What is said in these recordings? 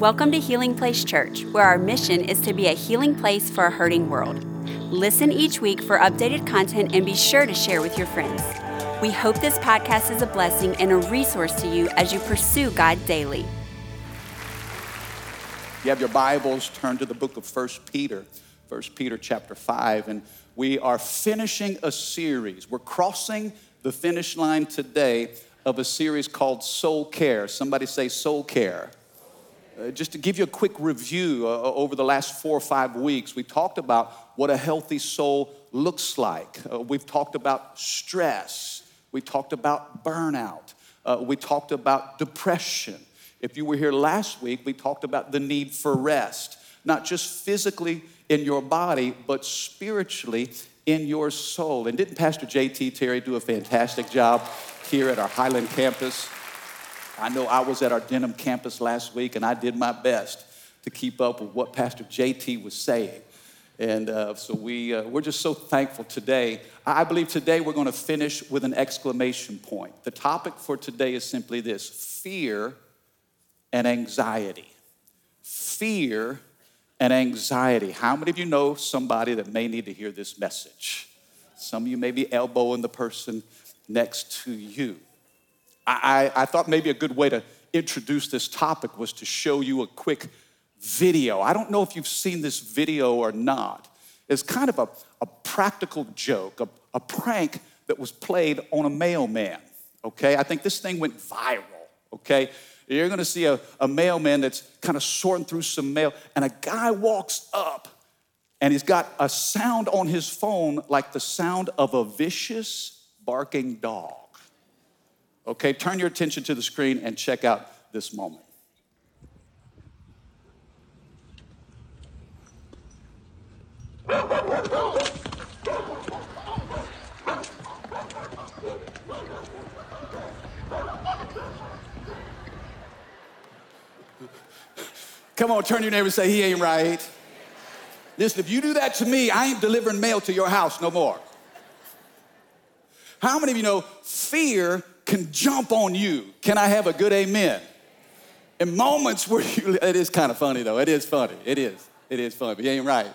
Welcome to Healing Place Church, where our mission is to be a healing place for a hurting world. Listen each week for updated content and be sure to share with your friends. We hope this podcast is a blessing and a resource to you as you pursue God daily. You have your Bibles, turn to the book of First Peter, First Peter chapter 5, and we are finishing a series. We're crossing the finish line today of a series called Soul Care. Somebody say Soul Care. Uh, just to give you a quick review uh, uh, over the last four or five weeks, we talked about what a healthy soul looks like. Uh, we've talked about stress. We talked about burnout. Uh, we talked about depression. If you were here last week, we talked about the need for rest, not just physically in your body, but spiritually in your soul. And didn't Pastor JT Terry do a fantastic job here at our Highland campus? I know I was at our Denham campus last week and I did my best to keep up with what Pastor JT was saying. And uh, so we, uh, we're just so thankful today. I believe today we're going to finish with an exclamation point. The topic for today is simply this fear and anxiety. Fear and anxiety. How many of you know somebody that may need to hear this message? Some of you may be elbowing the person next to you. I, I, thought maybe a good way to introduce this topic was to show you a quick video. I don't know if you've seen this video or not. It's kind of a, a practical joke, a, a prank that was played on a mailman, okay? I think this thing went viral, okay? You're gonna see a, a mailman that's kind of sorting through some mail, and a guy walks up and he's got a sound on his phone like the sound of a vicious barking dog. Okay, turn your attention to the screen and check out this moment. Come on, turn your neighbor and say, He ain't right. Listen, if you do that to me, I ain't delivering mail to your house no more. How many of you know fear can jump on you. Can I have a good amen? In moments where you, it is kind of funny though, it is funny, it is, it is funny, but you ain't right.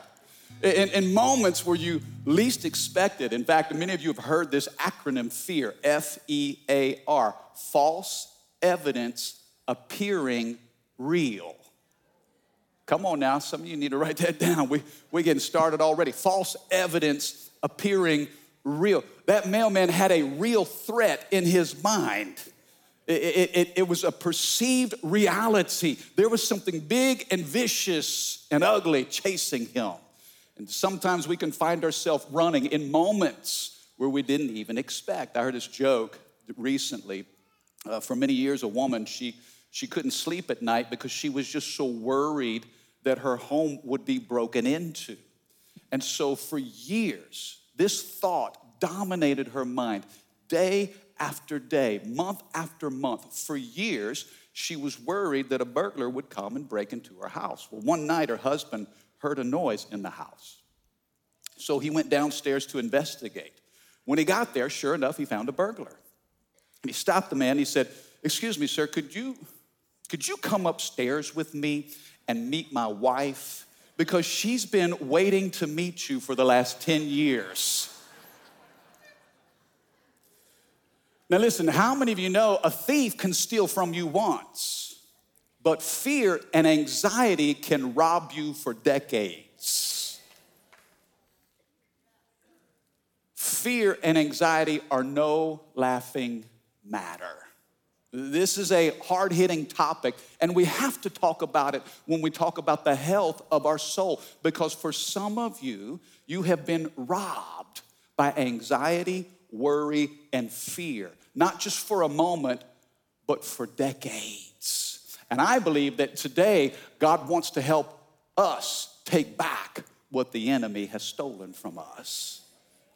In, in moments where you least expect it, in fact, many of you have heard this acronym FEAR, F E A R, false evidence appearing real. Come on now, some of you need to write that down. We, we're getting started already. False evidence appearing real. That mailman had a real threat in his mind. It, it, it, was a perceived reality. There was something big and vicious and ugly chasing him. And sometimes we can find ourselves running in moments where we didn't even expect. I heard this joke recently. Uh, for many years, a woman, she, she couldn't sleep at night because she was just so worried that her home would be broken into. And so for years, this thought dominated her mind day after day, month after month. For years, she was worried that a burglar would come and break into her house. Well, one night, her husband heard a noise in the house. So he went downstairs to investigate. When he got there, sure enough, he found a burglar. And he stopped the man. He said, Excuse me, sir, could you, could you come upstairs with me and meet my wife? Because she's been waiting to meet you for the last 10 years. Now, listen, how many of you know a thief can steal from you once, but fear and anxiety can rob you for decades? Fear and anxiety are no laughing matter. This is a hard hitting topic, and we have to talk about it when we talk about the health of our soul. Because for some of you, you have been robbed by anxiety, worry, and fear, not just for a moment, but for decades. And I believe that today, God wants to help us take back what the enemy has stolen from us.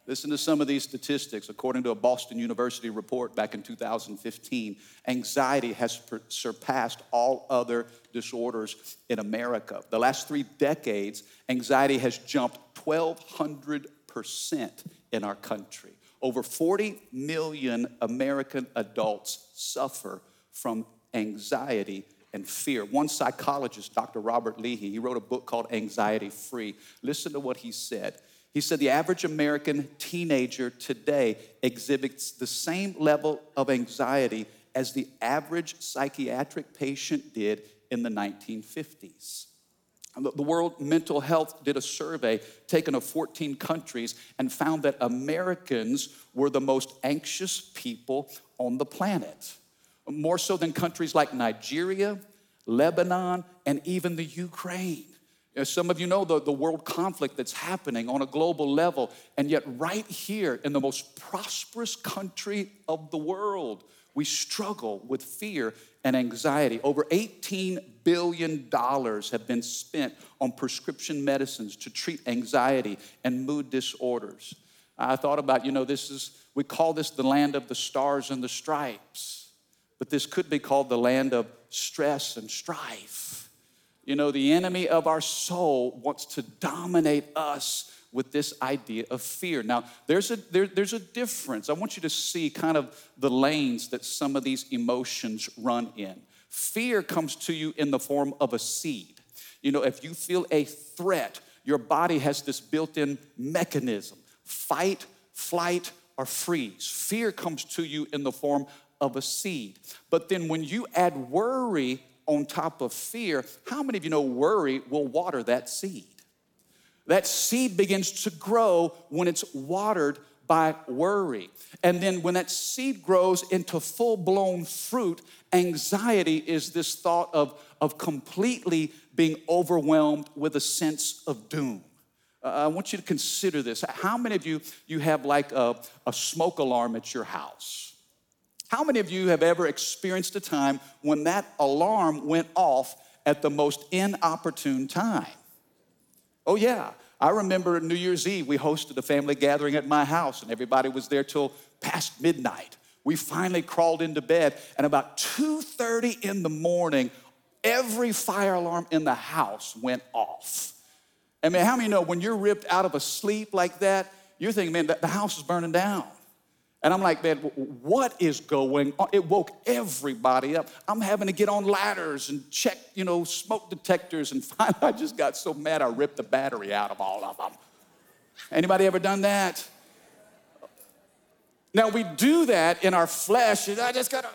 Listen to some of these statistics. According to a Boston University report back in 2015, anxiety has per- surpassed all other disorders in America. The last three decades, anxiety has jumped 1,200% in our country. Over 40 million American adults suffer from anxiety and fear. One psychologist, Dr. Robert Leahy, he wrote a book called Anxiety Free. Listen to what he said. He said the average American teenager today exhibits the same level of anxiety as the average psychiatric patient did in the 1950s. The World Mental Health did a survey taken of 14 countries and found that Americans were the most anxious people on the planet, more so than countries like Nigeria, Lebanon, and even the Ukraine. As some of you know the, the world conflict that's happening on a global level, and yet, right here in the most prosperous country of the world, we struggle with fear and anxiety. Over $18 billion have been spent on prescription medicines to treat anxiety and mood disorders. I thought about, you know, this is, we call this the land of the stars and the stripes, but this could be called the land of stress and strife. You know, the enemy of our soul wants to dominate us with this idea of fear. Now, there's a, there, there's a difference. I want you to see kind of the lanes that some of these emotions run in. Fear comes to you in the form of a seed. You know, if you feel a threat, your body has this built in mechanism fight, flight, or freeze. Fear comes to you in the form of a seed. But then when you add worry on top of fear, how many of you know worry will water that seed? That seed begins to grow when it's watered by worry. And then when that seed grows into full blown fruit, anxiety is this thought of, of completely being overwhelmed with a sense of doom. Uh, I want you to consider this. How many of you you have like a, a smoke alarm at your house? How many of you have ever experienced a time when that alarm went off at the most inopportune time? Oh, yeah. I remember New Year's Eve, we hosted a family gathering at my house, and everybody was there till past midnight. We finally crawled into bed, and about 2:30 in the morning, every fire alarm in the house went off. I mean, how many know when you're ripped out of a sleep like that, you're thinking, man, the house is burning down. And I'm like, man, what is going on? It woke everybody up. I'm having to get on ladders and check, you know, smoke detectors. And finally, I just got so mad I ripped the battery out of all of them. Anybody ever done that? Now we do that in our flesh. I just gotta,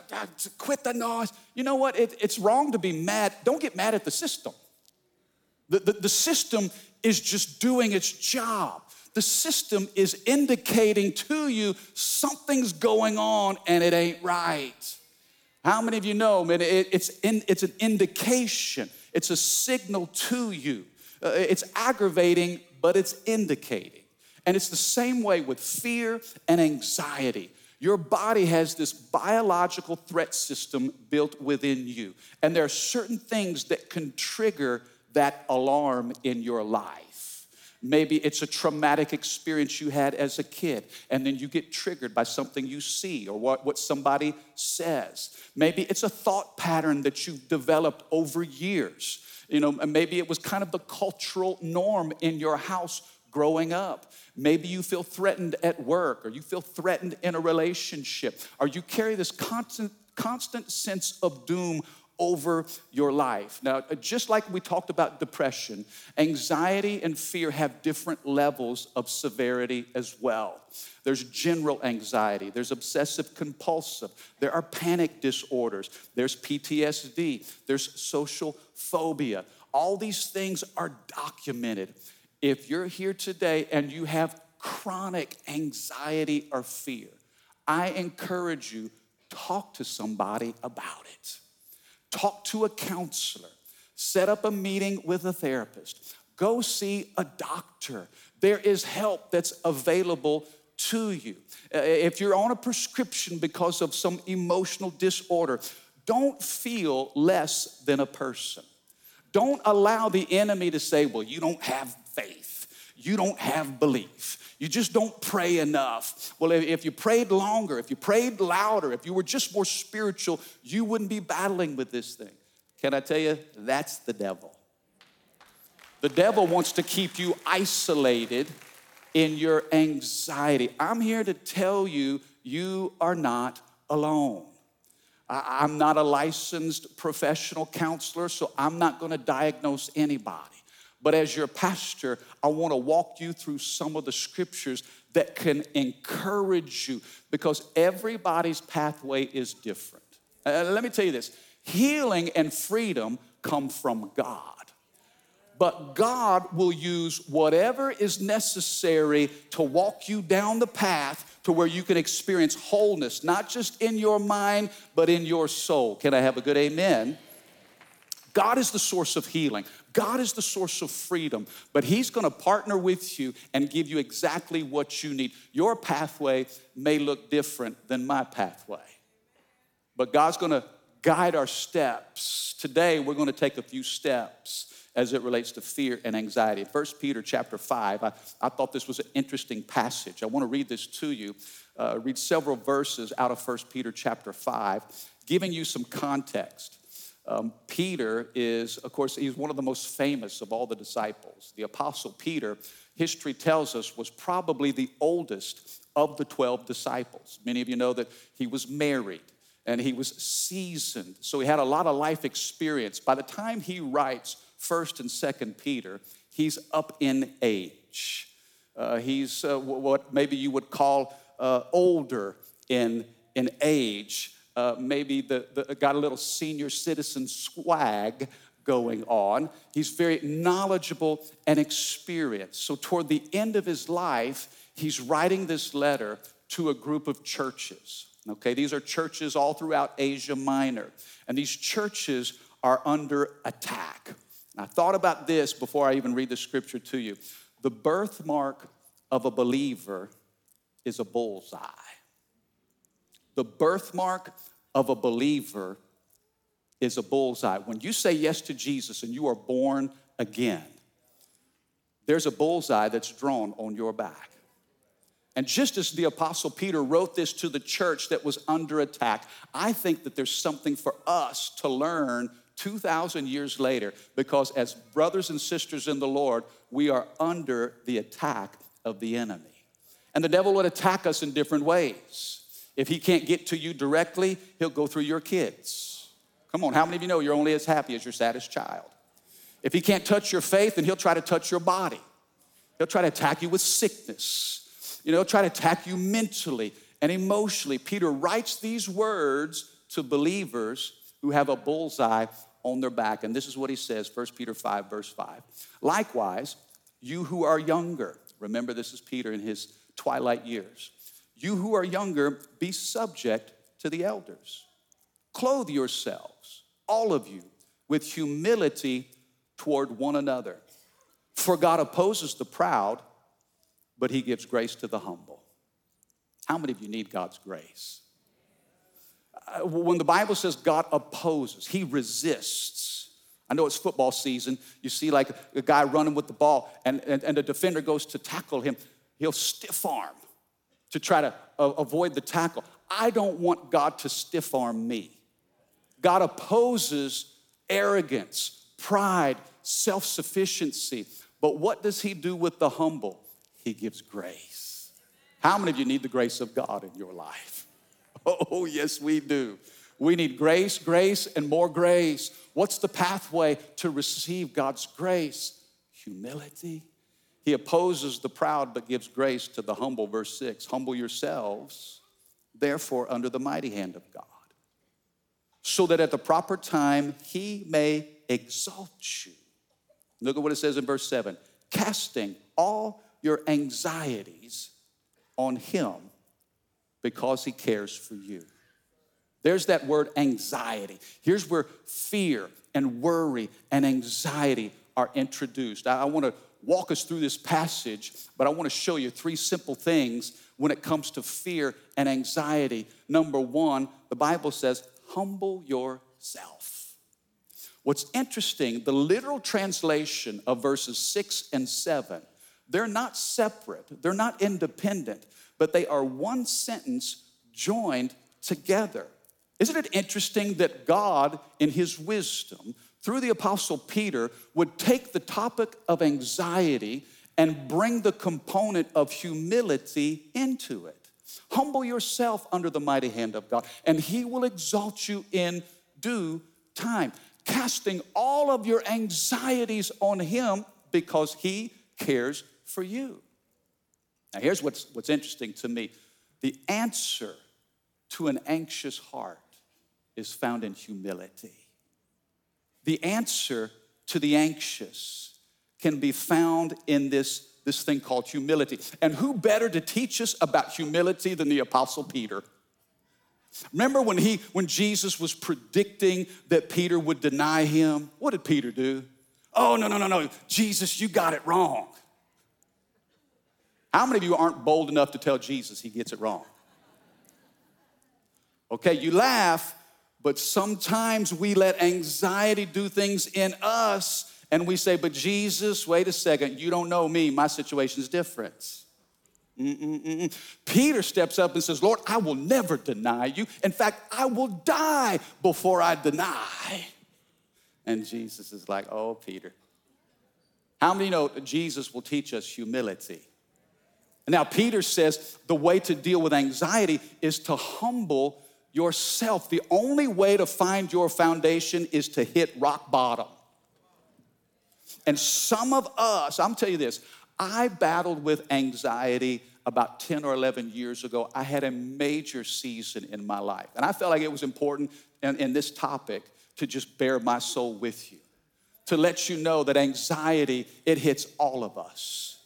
quit the noise. You know what? It, it's wrong to be mad. Don't get mad at the system. The, the, the system is just doing its job the system is indicating to you something's going on and it ain't right. How many of you know, man, it, it's, in, it's an indication, it's a signal to you. Uh, it's aggravating, but it's indicating. And it's the same way with fear and anxiety. Your body has this biological threat system built within you. And there are certain things that can trigger that alarm in your life. Maybe it's a traumatic experience you had as a kid, and then you get triggered by something you see or what, what somebody says. Maybe it's a thought pattern that you've developed over years. You know, maybe it was kind of the cultural norm in your house growing up. Maybe you feel threatened at work, or you feel threatened in a relationship, or you carry this constant, constant sense of doom over your life. Now, uh, just like we talked about depression, anxiety and fear have different levels of severity as well. There's general anxiety, there's obsessive compulsive, there are panic disorders, there's PTSD, there's social phobia. All these things are documented. If you're here today and you have chronic anxiety or fear, I encourage you talk to somebody about it talk to a counselor, set up a meeting with a therapist, go see a doctor. There is help that's available to you. If you're on a prescription because of some emotional disorder, don't feel less than a person. Don't allow the enemy to say, Well, you don't have faith, you don't have belief. You just don't pray enough. Well, if you prayed longer, if you prayed louder, if you were just more spiritual, you wouldn't be battling with this thing. Can I tell you? That's the devil. The devil wants to keep you isolated in your anxiety. I'm here to tell you, you are not alone. I, am not a licensed professional counselor, so I'm not gonna diagnose anybody. But as your pastor, I wanna walk you through some of the scriptures that can encourage you because everybody's pathway is different. Uh, let me tell you this healing and freedom come from God. But God will use whatever is necessary to walk you down the path to where you can experience wholeness, not just in your mind, but in your soul. Can I have a good amen? God is the source of healing. God is the source of freedom, but He's gonna partner with you and give you exactly what you need. Your pathway may look different than my pathway, but God's gonna guide our steps. Today, we're gonna take a few steps as it relates to fear and anxiety. 1 Peter chapter 5, I, I thought this was an interesting passage. I wanna read this to you, uh, read several verses out of 1 Peter chapter 5, giving you some context. Um, Peter is, of course, he's one of the most famous of all the disciples. The Apostle Peter, history tells us, was probably the oldest of the 12 disciples. Many of you know that he was married and he was seasoned, so he had a lot of life experience. By the time he writes 1st and 2nd Peter, he's up in age. Uh, he's uh, what maybe you would call uh, older in, in age uh, maybe the, the, got a little senior citizen swag going on. He's very knowledgeable and experienced. So, toward the end of his life, he's writing this letter to a group of churches. Okay, these are churches all throughout Asia Minor, and these churches are under attack. And I thought about this before I even read the scripture to you. The birthmark of a believer is a bullseye. The birthmark of a believer is a bullseye. When you say yes to Jesus and you are born again, there's a bullseye that's drawn on your back. And just as the Apostle Peter wrote this to the church that was under attack, I think that there's something for us to learn 2,000 years later because as brothers and sisters in the Lord, we are under the attack of the enemy. And the devil would attack us in different ways. If he can't get to you directly, he'll go through your kids. Come on, how many of you know you're only as happy as your saddest child? If he can't touch your faith, then he'll try to touch your body. He'll try to attack you with sickness. You know, he'll try to attack you mentally and emotionally. Peter writes these words to believers who have a bullseye on their back. And this is what he says, 1 Peter 5, verse 5. Likewise, you who are younger, remember this is Peter in his twilight years you who are younger, be subject to the elders. Clothe yourselves, all of you, with humility toward one another. For God opposes the proud, but He gives grace to the humble. How many of you need God's grace? Uh, when the Bible says God opposes, He resists. I know it's football season. You see, like a guy running with the ball, and, and, and the defender goes to tackle him. He'll stiff arm to try to uh, avoid the tackle. I don't want God to stiff arm me. God opposes arrogance, pride, self sufficiency. But what does He do with the humble? He gives grace. How many of you need the grace of God in your life? Oh, yes, we do. We need grace, grace, and more grace. What's the pathway to receive God's grace? Humility he opposes the proud but gives grace to the humble. Verse 6 Humble yourselves, therefore, under the mighty hand of God, so that at the proper time he may exalt you. Look at what it says in verse 7 casting all your anxieties on him because he cares for you. There's that word anxiety. Here's where fear and worry and anxiety are introduced. I, I want to walk us through this passage, but I want to show you three simple things when it comes to fear and anxiety. Number one, the Bible says, humble yourself. What's interesting, the literal translation of verses six and seven, they're not separate, they're not independent, but they are one sentence joined together. Isn't it interesting that God, in His wisdom, through the Apostle Peter, would take the topic of anxiety and bring the component of humility into it. Humble yourself under the mighty hand of God, and He will exalt you in due time, casting all of your anxieties on Him because He cares for you. Now, here's what's, what's interesting to me the answer to an anxious heart is found in humility. The answer to the anxious can be found in this, this thing called humility. And who better to teach us about humility than the Apostle Peter? Remember when he when Jesus was predicting that Peter would deny him? What did Peter do? Oh no, no, no, no. Jesus, you got it wrong. How many of you aren't bold enough to tell Jesus he gets it wrong? Okay, you laugh, but sometimes we let anxiety do things in us and we say, But Jesus, wait a second, you don't know me, my situation is different. Mm-mm-mm. Peter steps up and says, Lord, I will never deny you. In fact, I will die before I deny. And Jesus is like, Oh, Peter. How many know Jesus will teach us humility? Now, Peter says the way to deal with anxiety is to humble yourself. The only way to find your foundation is to hit rock bottom. And some of us, I'm telling you this, I battled with anxiety about 10 or 11 years ago. I had a major season in my life. And I felt like it was important in, in this topic to just bare my soul with you, to let you know that anxiety, it hits all of us.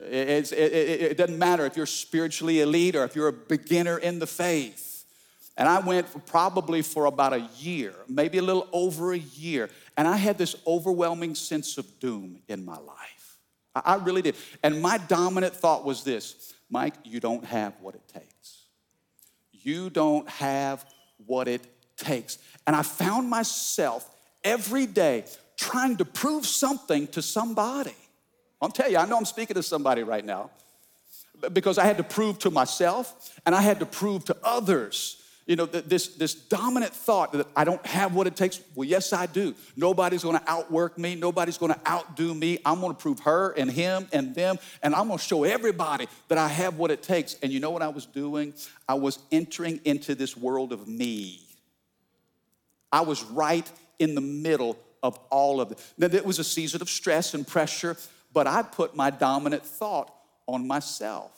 It, it, it, doesn't matter if you're spiritually elite or if you're a beginner in the faith. And I went for probably for about a year, maybe a little over a year, and I had this overwhelming sense of doom in my life. I, really did. And my dominant thought was this Mike, you don't have what it takes. You don't have what it takes. And I found myself every day trying to prove something to somebody. I'll tell you, I know I'm speaking to somebody right now because I had to prove to myself and I had to prove to others. You know, this, this dominant thought that I don't have what it takes. Well, yes, I do. Nobody's gonna outwork me. Nobody's gonna outdo me. I'm gonna prove her and him and them, and I'm gonna show everybody that I have what it takes. And you know what I was doing? I was entering into this world of me. I was right in the middle of all of it. Now, it was a season of stress and pressure but I put my dominant thought on myself.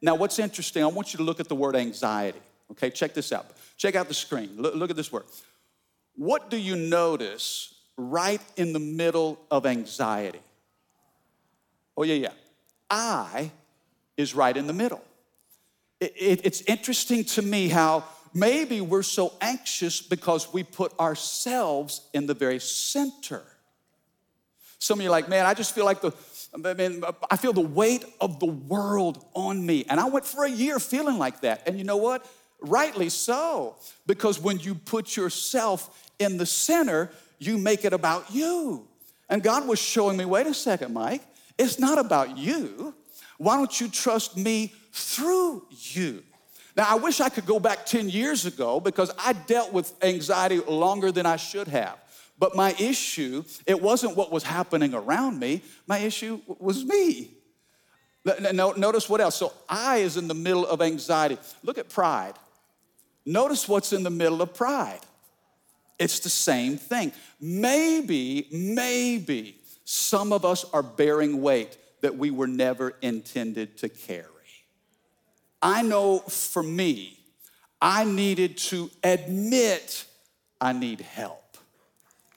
Now, what's interesting, I want you to look at the word anxiety. Okay, check this out. Check out the screen. Look, look at this word. What do you notice right in the middle of anxiety? Oh, yeah, yeah. I is right in the middle. It, it, it's interesting to me how maybe we're so anxious because we put ourselves in the very center. Some of you are like, man, I just feel like the, I mean, I feel the weight of the world on me. And I went for a year feeling like that. And you know what? Rightly so. Because when you put yourself in the center, you make it about you. And God was showing me wait a second, Mike, it's not about you. Why don't you trust me through you? Now, I wish I could go back 10 years ago because I dealt with anxiety longer than I should have. But my issue, it wasn't what was happening around me, my issue was me. Notice what else. So I is in the middle of anxiety. Look at pride. Notice what's in the middle of pride. It's the same thing. Maybe, maybe some of us are bearing weight that we were never intended to carry. I know for me, I needed to admit I need help.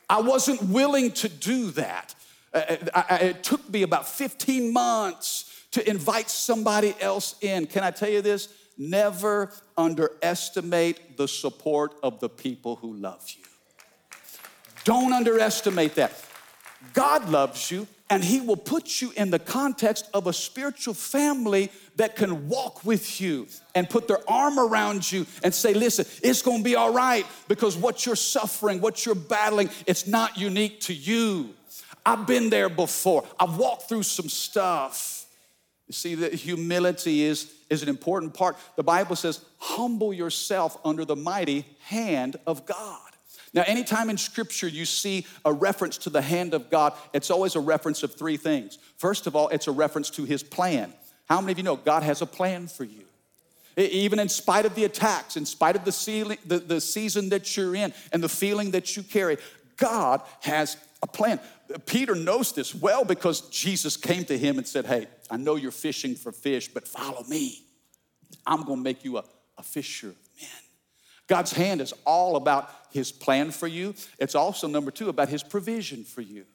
I wasn't willing to do that. Uh, uh, it took me about 15 months to invite somebody else in. Can I tell you this? Never underestimate the support of the people who love you. Don't underestimate that. God loves you, and He will put you in the context of a spiritual family that can walk with you and put their arm around you and say, Listen, it's gonna be all right because what you're suffering, what you're battling, it's not unique to you. I've been there before, I've walked through some stuff. You see, that humility is, is an important part. The Bible says, humble yourself under the mighty hand of God. Now, anytime in scripture you see a reference to the hand of God, it's always a reference of three things. First of all, it's a reference to his plan. How many of you know God has a plan for you? Even in spite of the attacks, in spite of the, season that you're in and the feeling that you carry, God has a plan. Peter knows this well because Jesus came to him and said, Hey, I know you're fishing for fish, but follow me. I'm gonna make you a, a fisher of men. God's hand is all about his plan for you. It's also, number two, about his provision for you.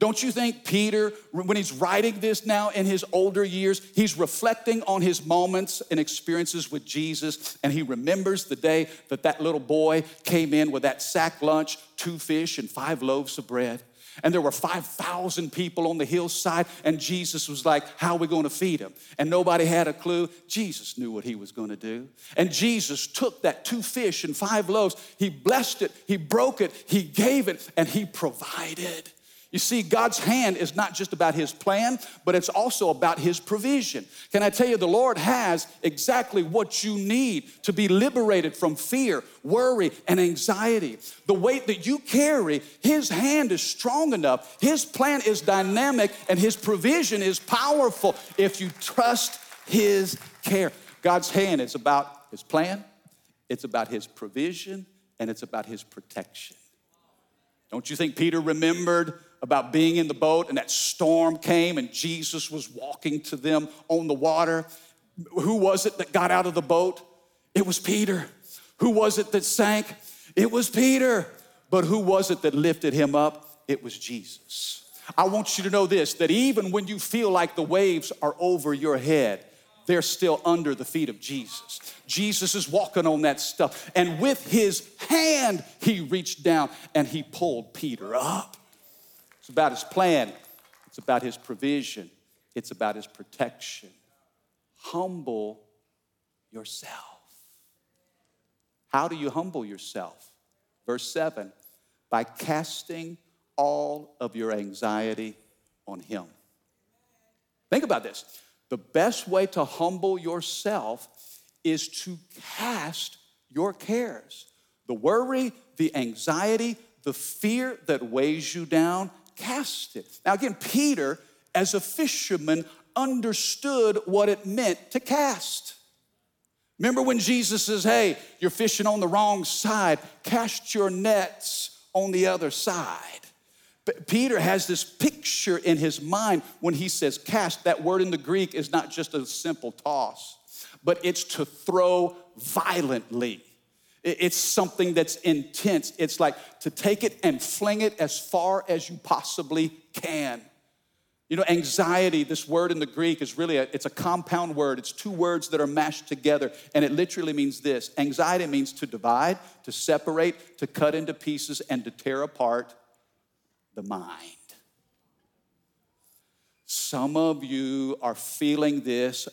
Don't you think Peter, when he's writing this now in his older years, he's reflecting on his moments and experiences with Jesus, and he remembers the day that that little boy came in with that sack lunch, two fish, and five loaves of bread. And there were 5,000 people on the hillside, and Jesus was like, How are we going to feed them? And nobody had a clue. Jesus knew what he was going to do. And Jesus took that two fish and five loaves, he blessed it, he broke it, he gave it, and he provided. You see, God's hand is not just about His plan, but it's also about His provision. Can I tell you, the Lord has exactly what you need to be liberated from fear, worry, and anxiety. The weight that you carry, His hand is strong enough, His plan is dynamic, and His provision is powerful if you trust His care. God's hand is about His plan, it's about His provision, and it's about His protection. Don't you think Peter remembered about being in the boat and that storm came and Jesus was walking to them on the water. Who was it that got out of the boat? It was Peter. Who was it that sank? It was Peter. But who was it that lifted him up? It was Jesus. I want you to know this that even when you feel like the waves are over your head, they're still under the feet of Jesus. Jesus is walking on that stuff. And with his hand, he reached down and he pulled Peter up. It's about his plan, it's about his provision, it's about his protection. Humble yourself. How do you humble yourself? Verse 7 by casting all of your anxiety on him. Think about this. The best way to humble yourself is to cast your cares. The worry, the anxiety, the fear that weighs you down, cast it. Now, again, Peter, as a fisherman, understood what it meant to cast. Remember when Jesus says, Hey, you're fishing on the wrong side, cast your nets on the other side. But Peter has this picture in his mind when he says cast. That word in the Greek is not just a simple toss, but it's to throw violently. It's something that's intense. It's like to take it and fling it as far as you possibly can. You know, anxiety, this word in the Greek is really a, it's a compound word. It's two words that are mashed together and it literally means this. Anxiety means to divide, to separate, to cut into pieces and to tear apart the mind. Some of you are feeling this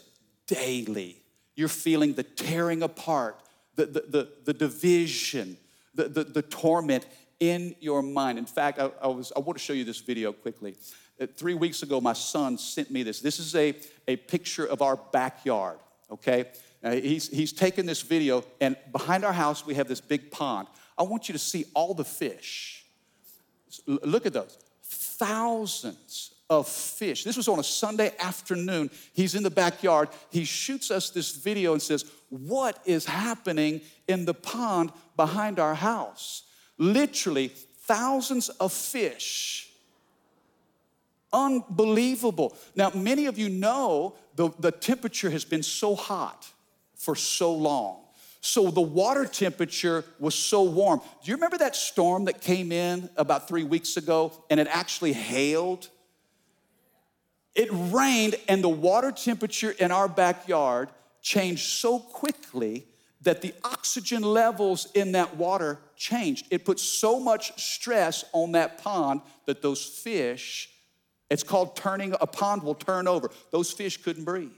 daily. You're feeling the tearing apart the, the, the, the division, the, the, the, torment in your mind. In fact, I, I, was, I want to show you this video quickly. Uh, three weeks ago, my son sent me this. This is a, a picture of our backyard, okay? Uh, he's, he's taken this video, and behind our house, we have this big pond. I want you to see all the fish. Look at those. Thousands of fish. This was on a Sunday afternoon. He's in the backyard. He shoots us this video and says, What is happening in the pond behind our house? Literally, thousands of fish. Unbelievable. Now, many of you know the, the temperature has been so hot for so long. So the water temperature was so warm. Do you remember that storm that came in about three weeks ago and it actually hailed? It rained, and the water temperature in our backyard changed so quickly that the oxygen levels in that water changed. It put so much stress on that pond that those fish, it's called turning, a pond will turn over. Those fish couldn't breathe.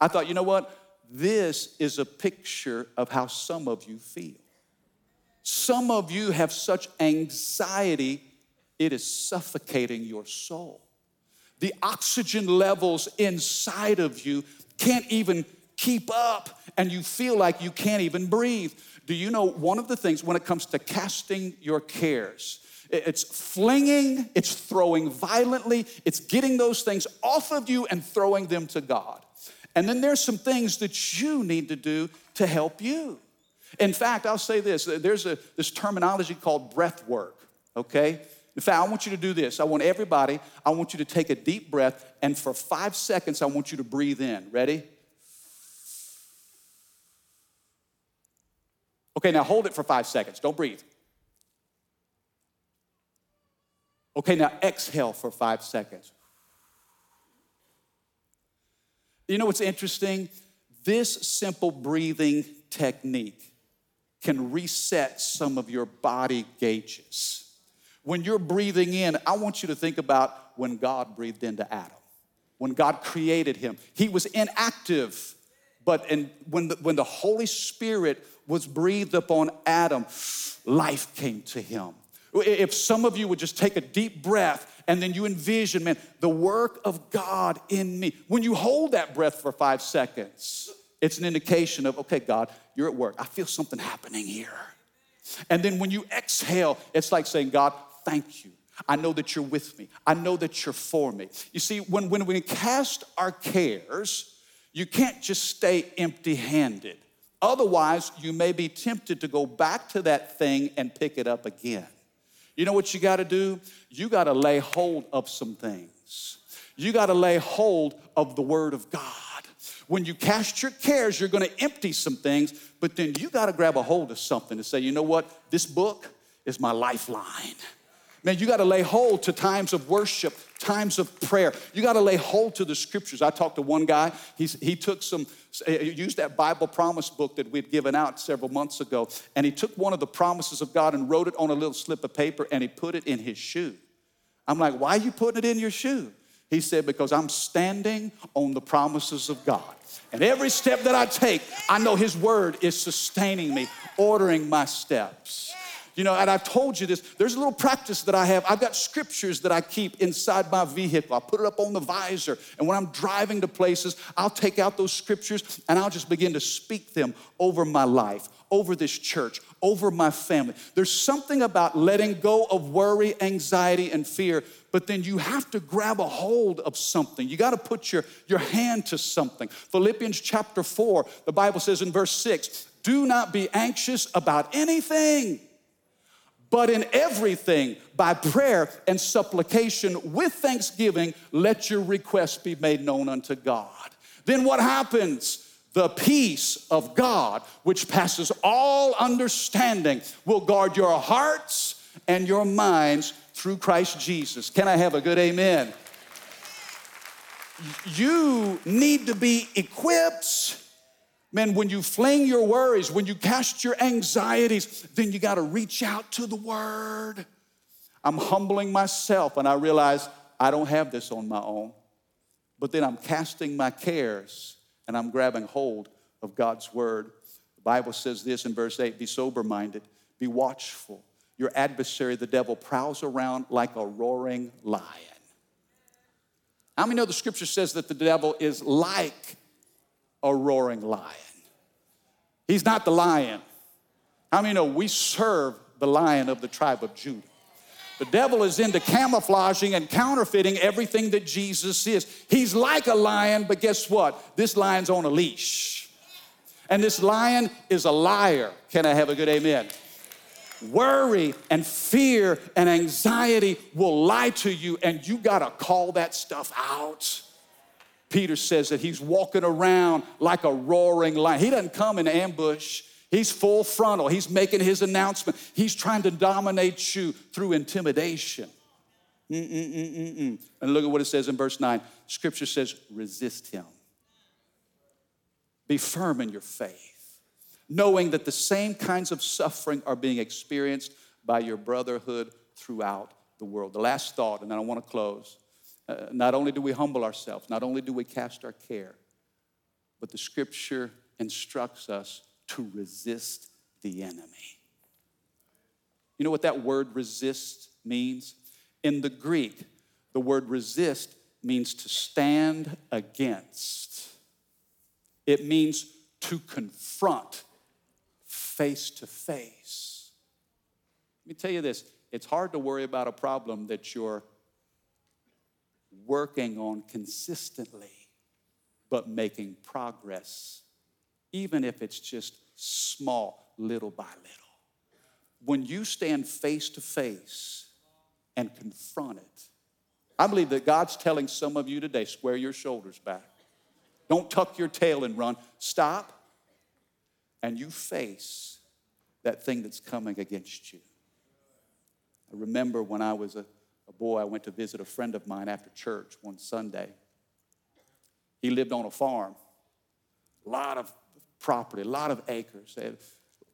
I thought, you know what? This is a picture of how some of you feel. Some of you have such anxiety, it is suffocating your soul the oxygen levels inside of you can't even keep up, and you feel like you can't even breathe. Do you know one of the things when it comes to casting your cares? It's flinging, it's throwing violently, it's getting those things off of you and throwing them to God. And then there's some things that you need to do to help you. In fact, I'll say this there's a, this terminology called breath work, okay? In fact, I want you to do this. I want everybody, I want you to take a deep breath, and for five seconds, I want you to breathe in. Ready? Okay, now hold it for five seconds. Don't breathe. Okay, now exhale for five seconds. You know what's interesting? This simple breathing technique can reset some of your body gauges. When you're breathing in, I want you to think about when God breathed into Adam, when God created him. He was inactive, but in, when, the, when the Holy Spirit was breathed upon Adam, life came to him. If some of you would just take a deep breath and then you envision, man, the work of God in me. When you hold that breath for five seconds, it's an indication of, okay, God, you're at work. I feel something happening here. And then when you exhale, it's like saying, God, thank you. I know that you're with me. I know that you're for me. You see, when, when we cast our cares, you can't just stay empty handed. Otherwise, you may be tempted to go back to that thing and pick it up again. You know what you got to do? You got to lay hold of some things. You got to lay hold of the Word of God. When you cast your cares, you're going to empty some things, but then you got to grab a hold of something to say, you know what? This book is my lifeline. Man, you got to lay hold to times of worship, times of prayer. You got to lay hold to the scriptures. I talked to one guy, He's, he took some, used that Bible promise book that we'd given out several months ago, and he took one of the promises of God and wrote it on a little slip of paper and he put it in his shoe. I'm like, why are you putting it in your shoe? He said, because I'm standing on the promises of God. And every step that I take, I know His word is sustaining me, ordering my steps. You know, and I've told you this, there's a little practice that I have. I've got scriptures that I keep inside my vehicle. I put it up on the visor. And when I'm driving to places, I'll take out those scriptures and I'll just begin to speak them over my life, over this church, over my family. There's something about letting go of worry, anxiety, and fear, but then you have to grab a hold of something. You got to put your, your hand to something. Philippians chapter 4, the Bible says in verse 6 do not be anxious about anything but in everything, by prayer and supplication with thanksgiving, let your requests be made known unto God. Then what happens? The peace of God, which passes all understanding, will guard your hearts and your minds through Christ Jesus. Can I have a good amen? You need to be equipped Man, when you fling your worries, when you cast your anxieties, then you got to reach out to the Word. I'm humbling myself and I realize I don't have this on my own. But then I'm casting my cares and I'm grabbing hold of God's Word. The Bible says this in verse 8 be sober minded, be watchful. Your adversary, the devil, prowls around like a roaring lion. How many know the scripture says that the devil is like a roaring lion. He's not the lion. How many know we serve the lion of the tribe of Judah? The devil is into camouflaging and counterfeiting everything that Jesus is. He's like a lion, but guess what? This lion's on a leash. And this lion is a liar. Can I have a good amen? Worry and fear and anxiety will lie to you, and you gotta call that stuff out. Peter says that he's walking around like a roaring lion. He doesn't come in ambush. He's full frontal. He's making his announcement. He's trying to dominate you through intimidation. Mm-mm-mm-mm-mm. And look at what it says in verse 9. Scripture says, resist him. Be firm in your faith, knowing that the same kinds of suffering are being experienced by your brotherhood throughout the world. The last thought, and then I want to close. Uh, not only do we humble ourselves, not only do we cast our care, but the scripture instructs us to resist the enemy. You know what that word resist means? In the Greek, the word resist means to stand against. It means to confront face to face. Let me tell you this it's hard to worry about a problem that you're working on consistently. but making progress, even if it's just small, little by little. When you stand face to face and confront it, I believe that God's telling some of you today square your shoulders back. Don't tuck your tail and run. Stop and you face that thing that's coming against you. I remember when I was a, a boy, I went to visit a friend of mine after church one Sunday. He lived on a farm, a lot of property, a lot of acres. They had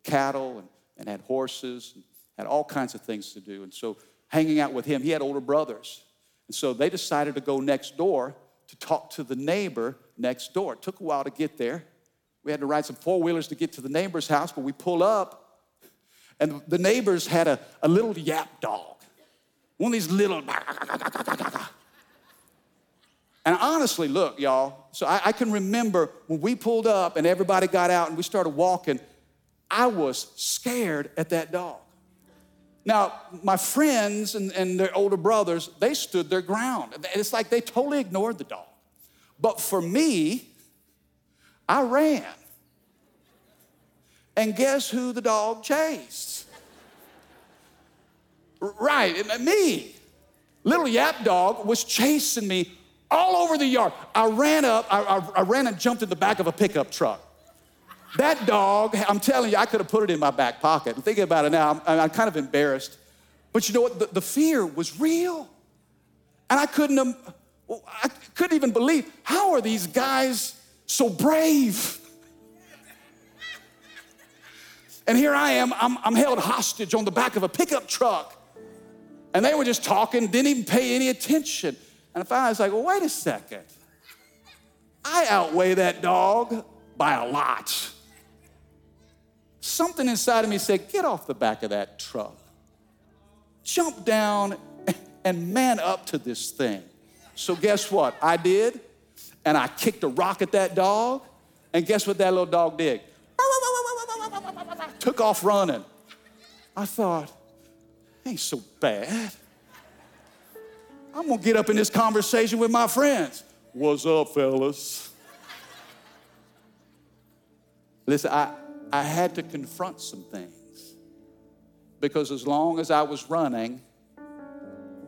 cattle and, and had horses, and had all kinds of things to do. And so, hanging out with him, he had older brothers. And so, they decided to go next door to talk to the neighbor next door. It took a while to get there. We had to ride some four wheelers to get to the neighbor's house, but we pull up, and the neighbors had a, a little yap dog. One of these little. And honestly, look, y'all, so I, I, can remember when we pulled up and everybody got out and we started walking, I was scared at that dog. Now, my friends and, and their older brothers, they stood their ground. It's like they totally ignored the dog. But for me, I ran. And guess who the dog chased? Right, me. Little yap dog was chasing me all over the yard. I ran up, I, I, I, ran and jumped in the back of a pickup truck. That dog, I'm telling you, I could have put it in my back pocket. And thinking about it now, I'm, I'm kind of embarrassed. But you know what? The, the, fear was real. And I couldn't, um, I couldn't even believe how are these guys so brave? And here I am, I'm, I'm held hostage on the back of a pickup truck. And they were just talking, didn't even pay any attention. And finally, I was like, well, wait a second. I outweigh that dog by a lot. Something inside of me said, get off the back of that truck. Jump down and man up to this thing. So, guess what? I did, and I kicked a rock at that dog, and guess what that little dog did? Took off running. I thought, ain't so bad. I'm gonna get up in this conversation with my friends. What's up, fellas? Listen, I, I had to confront some things because as long as I was running,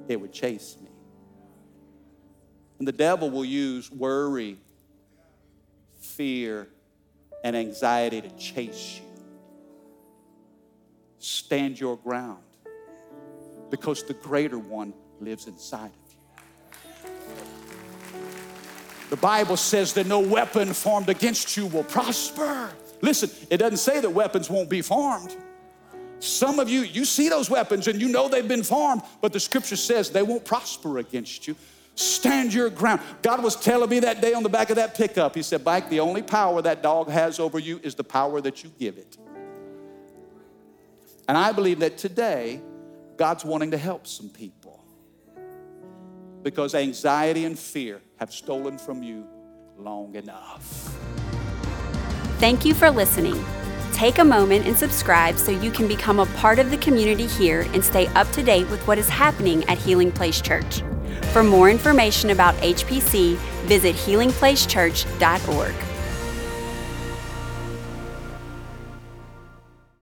it would chase me. And the devil will use worry, fear, and anxiety to chase you. Stand your ground because the greater one lives inside of you. The Bible says that no weapon formed against you will prosper. Listen, it doesn't say that weapons won't be formed. Some of you, you see those weapons and you know they've been formed, but the scripture says they won't prosper against you. Stand your ground. God was telling me that day on the back of that pickup, He said, Mike, the only power that dog has over you is the power that you give it. And I believe that today, God's wanting to help some people because anxiety and fear have stolen from you long enough. Thank you for listening. Take a moment and subscribe so you can become a part of the community here and stay up to date with what is happening at Healing Place Church. For more information about HPC, visit healingplacechurch.org.